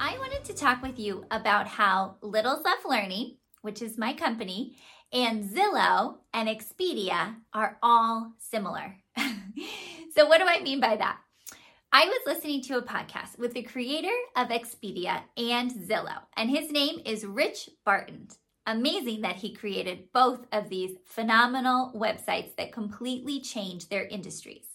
I wanted to talk with you about how Little Love Learning, which is my company, and Zillow and Expedia are all similar. so, what do I mean by that? I was listening to a podcast with the creator of Expedia and Zillow, and his name is Rich Barton. Amazing that he created both of these phenomenal websites that completely changed their industries.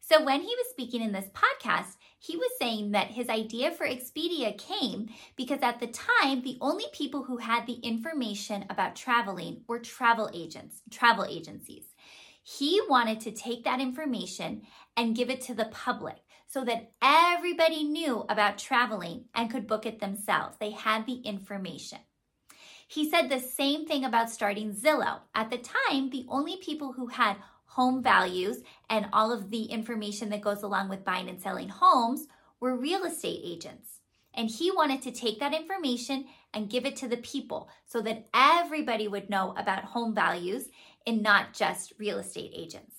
So, when he was speaking in this podcast, he was saying that his idea for Expedia came because at the time, the only people who had the information about traveling were travel agents, travel agencies. He wanted to take that information and give it to the public so that everybody knew about traveling and could book it themselves. They had the information. He said the same thing about starting Zillow. At the time, the only people who had home values, and all of the information that goes along with buying and selling homes were real estate agents. And he wanted to take that information and give it to the people so that everybody would know about home values and not just real estate agents.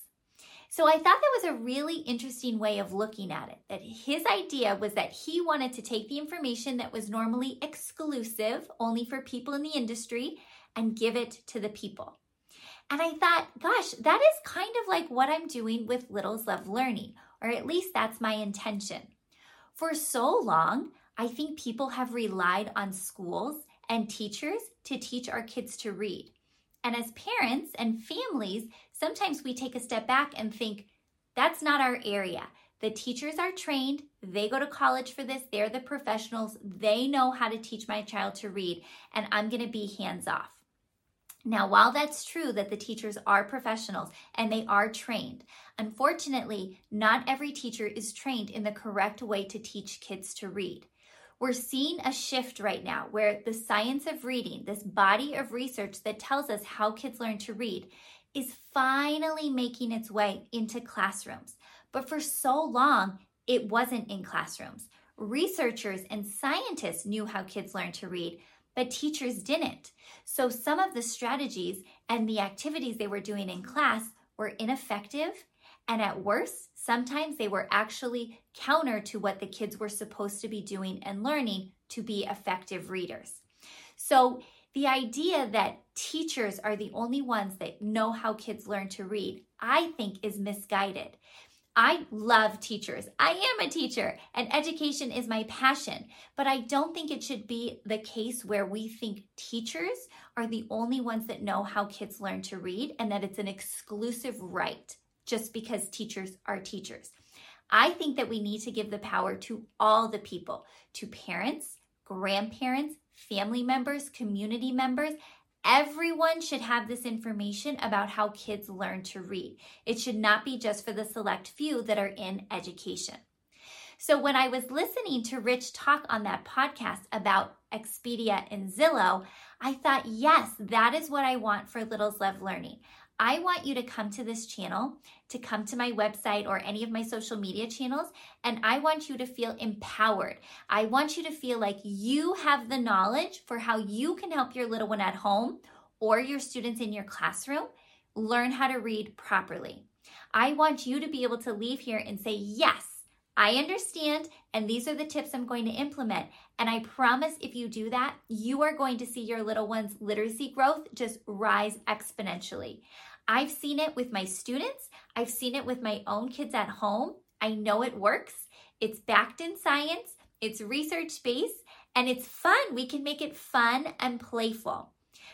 So I thought that was a really interesting way of looking at it. That his idea was that he wanted to take the information that was normally exclusive only for people in the industry and give it to the people. And I thought, gosh, that is kind of like what I'm doing with Littles Love Learning, or at least that's my intention. For so long, I think people have relied on schools and teachers to teach our kids to read. And as parents and families, sometimes we take a step back and think, that's not our area. The teachers are trained, they go to college for this, they're the professionals, they know how to teach my child to read, and I'm gonna be hands off. Now, while that's true that the teachers are professionals and they are trained, unfortunately, not every teacher is trained in the correct way to teach kids to read. We're seeing a shift right now where the science of reading, this body of research that tells us how kids learn to read, is finally making its way into classrooms. But for so long, it wasn't in classrooms. Researchers and scientists knew how kids learn to read, but teachers didn't. So some of the strategies and the activities they were doing in class were ineffective. And at worst, sometimes they were actually counter to what the kids were supposed to be doing and learning to be effective readers. So the idea that teachers are the only ones that know how kids learn to read, I think is misguided I love teachers. I am a teacher and education is my passion, but I don't think it should be the case where we think teachers are the only ones that know how kids learn to read and that it's an exclusive right just because teachers are teachers. I think that we need to give the power to all the people, to parents, grandparents, family members, community members, Everyone should have this information about how kids learn to read. It should not be just for the select few that are in education. So, when I was listening to Rich talk on that podcast about Expedia and Zillow, I thought, yes, that is what I want for Littles Love Learning. I want you to come to this channel, to come to my website or any of my social media channels, and I want you to feel empowered. I want you to feel like you have the knowledge for how you can help your little one at home or your students in your classroom learn how to read properly. I want you to be able to leave here and say, Yes, I understand, and these are the tips I'm going to implement. And I promise if you do that, you are going to see your little one's literacy growth just rise exponentially. I've seen it with my students, I've seen it with my own kids at home. I know it works. It's backed in science, it's research based, and it's fun. We can make it fun and playful.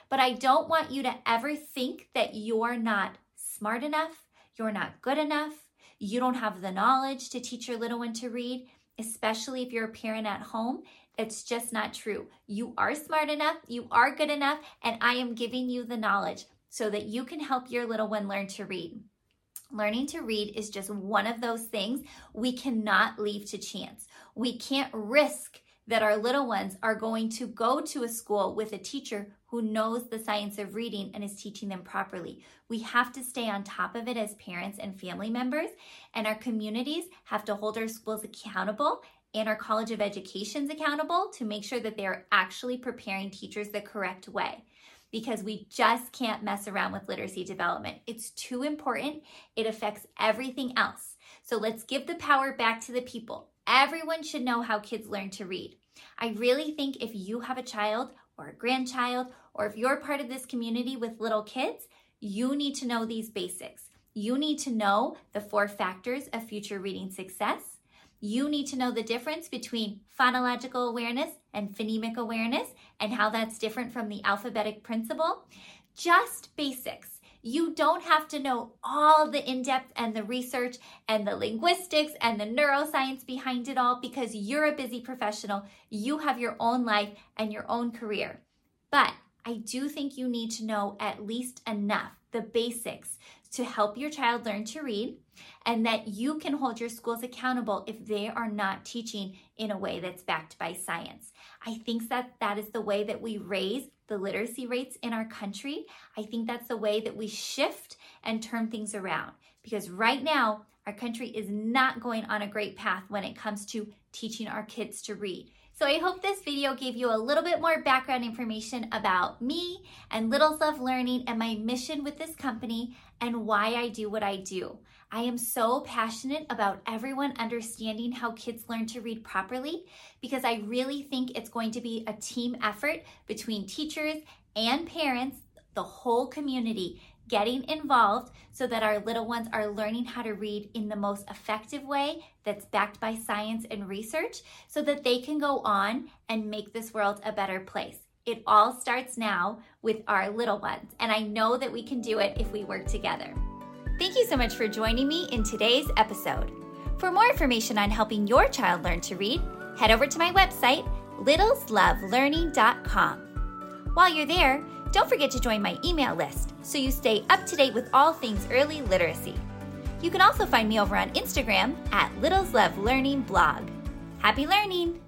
But I don't want you to ever think that you're not smart enough, you're not good enough, you don't have the knowledge to teach your little one to read, especially if you're a parent at home. It's just not true. You are smart enough, you are good enough, and I am giving you the knowledge so that you can help your little one learn to read. Learning to read is just one of those things we cannot leave to chance. We can't risk that our little ones are going to go to a school with a teacher who knows the science of reading and is teaching them properly. We have to stay on top of it as parents and family members, and our communities have to hold our schools accountable and our College of Educations accountable to make sure that they are actually preparing teachers the correct way because we just can't mess around with literacy development. It's too important. It affects everything else. So let's give the power back to the people. Everyone should know how kids learn to read. I really think if you have a child or a grandchild, or if you're part of this community with little kids, you need to know these basics. You need to know the four factors of future reading success. You need to know the difference between phonological awareness and phonemic awareness and how that's different from the alphabetic principle. Just basics. You don't have to know all the in depth and the research and the linguistics and the neuroscience behind it all because you're a busy professional. You have your own life and your own career. But I do think you need to know at least enough, the basics, to help your child learn to read, and that you can hold your schools accountable if they are not teaching in a way that's backed by science. I think that that is the way that we raise the literacy rates in our country. I think that's the way that we shift and turn things around because right now, our country is not going on a great path when it comes to teaching our kids to read. So I hope this video gave you a little bit more background information about me and Little Love Learning and my mission with this company and why I do what I do. I am so passionate about everyone understanding how kids learn to read properly because I really think it's going to be a team effort between teachers and parents, the whole community getting involved so that our little ones are learning how to read in the most effective way that's backed by science and research so that they can go on and make this world a better place. It all starts now with our little ones, and I know that we can do it if we work together. Thank you so much for joining me in today's episode. For more information on helping your child learn to read, head over to my website, littleslovelearning.com. While you're there, don't forget to join my email list so you stay up to date with all things early literacy. You can also find me over on Instagram at Littles Love Learning Blog. Happy learning!